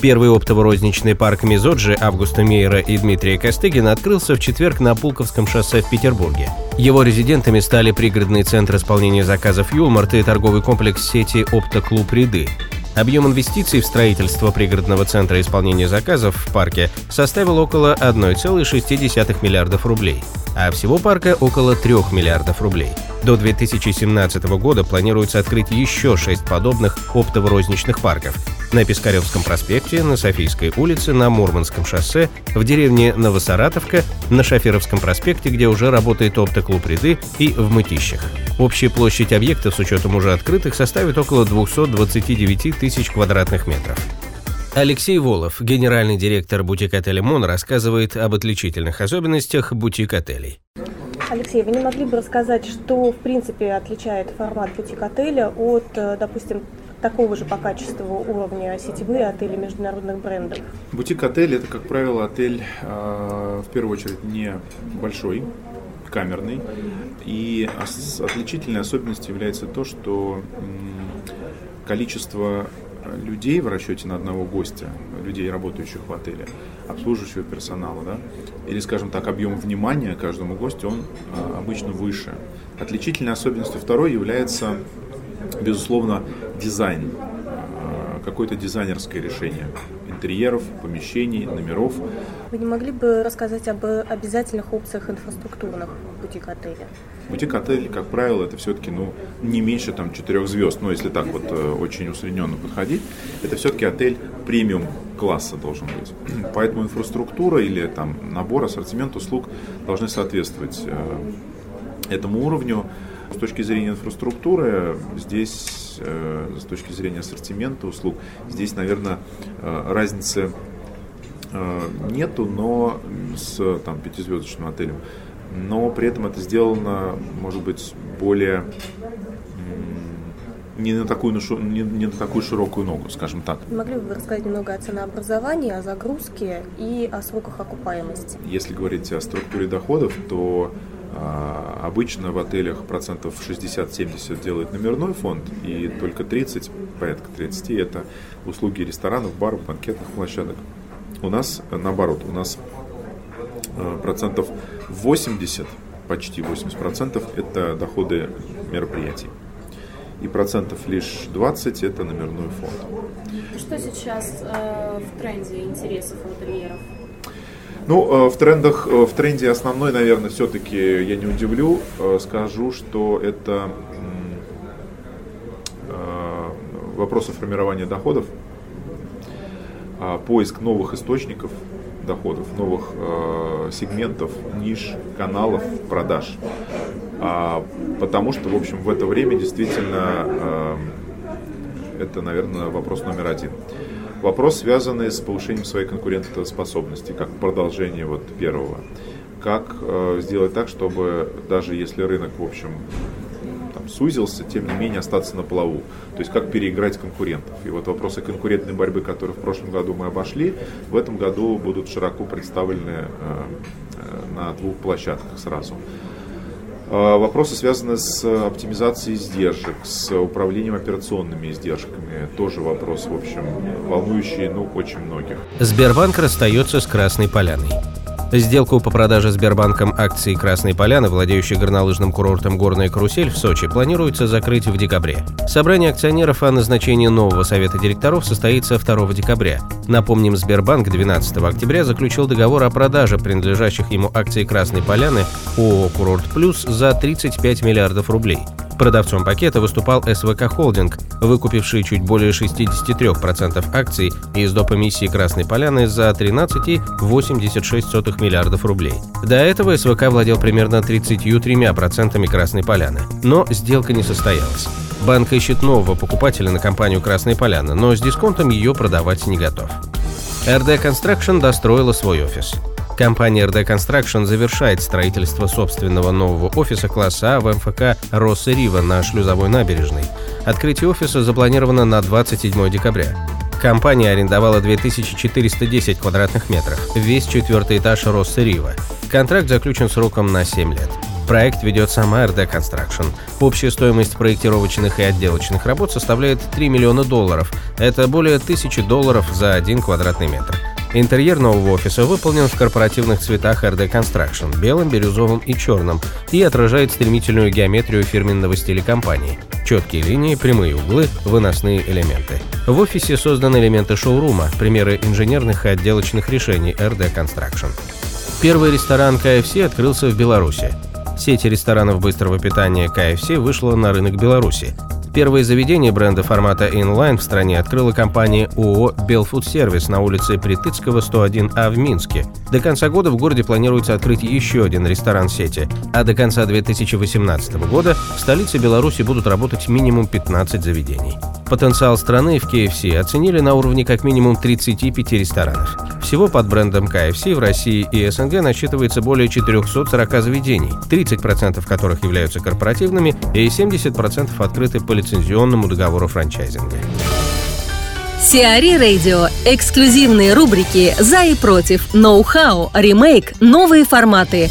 Первый оптово-розничный парк Мизоджи Августа Мейера и Дмитрия Костыгина открылся в четверг на Пулковском шоссе в Петербурге. Его резидентами стали пригородный центр исполнения заказов «Юлмарт» и торговый комплекс сети «Оптоклуб Ряды». Объем инвестиций в строительство пригородного центра исполнения заказов в парке составил около 1,6 миллиардов рублей, а всего парка около 3 миллиардов рублей. До 2017 года планируется открыть еще 6 подобных оптово-розничных парков на Пискаревском проспекте, на Софийской улице, на Мурманском шоссе, в деревне Новосаратовка, на Шаферовском проспекте, где уже работает оптоклуб «Ряды» и в Мытищах. Общая площадь объектов с учетом уже открытых составит около 229 тысяч квадратных метров. Алексей Волов, генеральный директор бутик-отеля «Мон», рассказывает об отличительных особенностях бутик-отелей. Алексей, вы не могли бы рассказать, что в принципе отличает формат бутик-отеля от, э, допустим, такого же по качеству уровня сетевые отели международных брендов? Бутик-отель это, как правило, отель э, в первую очередь не большой, камерный. И отличительной особенностью является то, что количество людей в расчете на одного гостя, людей, работающих в отеле, обслуживающего персонала, да, или, скажем так, объем внимания каждому гостю, он а, обычно выше. Отличительной особенностью второй является, безусловно, дизайн, какое-то дизайнерское решение интерьеров, помещений, номеров. Вы не могли бы рассказать об обязательных опциях инфраструктурных бутик-отеля? Бутик-отель, как правило, это все-таки ну, не меньше там, четырех звезд, но если так вот э, очень усредненно подходить, это все-таки отель премиум класса должен быть. Поэтому инфраструктура или там набор, ассортимент услуг должны соответствовать э, этому уровню. С точки зрения инфраструктуры, здесь, э, с точки зрения ассортимента услуг, здесь, наверное, э, разницы э, нету, но с там, пятизвездочным отелем. Но при этом это сделано, может быть, более не на такую, не, не на такую широкую ногу, скажем так. Могли бы вы рассказать немного о ценообразовании, о загрузке и о сроках окупаемости? Если говорить о структуре доходов, то а, обычно в отелях процентов 60-70 делает номерной фонд, и только 30, порядка 30 это услуги ресторанов, баров, банкетных площадок. У нас наоборот, у нас а, процентов 80, почти 80 процентов это доходы мероприятий. И процентов лишь 20 это номерной фонд. Что сейчас э, в тренде интересов ательеров? Ну, э, в трендах, э, в тренде основной, наверное, все-таки я не удивлю, э, скажу, что это вопросы формирования доходов, а, поиск новых источников доходов, новых сегментов, ниш, каналов продаж. А, потому что, в общем, в это время действительно это, наверное, вопрос номер один. Вопрос, связанный с повышением своей конкурентоспособности, как продолжение вот первого. Как э, сделать так, чтобы даже если рынок, в общем, там, сузился, тем не менее остаться на плаву. То есть как переиграть конкурентов. И вот вопросы конкурентной борьбы, которые в прошлом году мы обошли, в этом году будут широко представлены э, э, на двух площадках сразу. А, вопросы связаны с оптимизацией издержек, с управлением операционными издержками. Тоже вопрос, в общем, волнующий ну, очень многих. Сбербанк расстается с Красной Поляной. Сделку по продаже Сбербанком акций Красной Поляны, владеющей горнолыжным курортом «Горная карусель» в Сочи, планируется закрыть в декабре. Собрание акционеров о назначении нового совета директоров состоится 2 декабря. Напомним, Сбербанк 12 октября заключил договор о продаже принадлежащих ему акций Красной Поляны ООО «Курорт Плюс» за 35 миллиардов рублей. Продавцом пакета выступал СВК Холдинг, выкупивший чуть более 63% акций из доп. эмиссии Красной Поляны за 13,86 миллиардов рублей. До этого СВК владел примерно 33% Красной Поляны. Но сделка не состоялась. Банк ищет нового покупателя на компанию Красной Поляны, но с дисконтом ее продавать не готов. RD Construction достроила свой офис. Компания RD Construction завершает строительство собственного нового офиса класса А в МФК «Росса Рива» на шлюзовой набережной. Открытие офиса запланировано на 27 декабря. Компания арендовала 2410 квадратных метров, весь четвертый этаж Росса. Контракт заключен сроком на 7 лет. Проект ведет сама RD Construction. Общая стоимость проектировочных и отделочных работ составляет 3 миллиона долларов. Это более 1000 долларов за один квадратный метр. Интерьер нового офиса выполнен в корпоративных цветах RD Construction – белым, бирюзовым и черным, и отражает стремительную геометрию фирменного стиля компании. Четкие линии, прямые углы, выносные элементы. В офисе созданы элементы шоурума, примеры инженерных и отделочных решений RD Construction. Первый ресторан KFC открылся в Беларуси. Сеть ресторанов быстрого питания KFC вышла на рынок Беларуси. Первое заведение бренда формата inline в стране открыла компания ООО «Белфуд Сервис» на улице Притыцкого, 101А в Минске. До конца года в городе планируется открыть еще один ресторан сети, а до конца 2018 года в столице Беларуси будут работать минимум 15 заведений. Потенциал страны в KFC оценили на уровне как минимум 35 ресторанов. Всего под брендом KFC в России и СНГ насчитывается более 440 заведений, 30% которых являются корпоративными и 70% открыты по лицензионному договору франчайзинга. Сиари Радио. Эксклюзивные рубрики «За и против», «Ноу-хау», «Ремейк», «Новые форматы».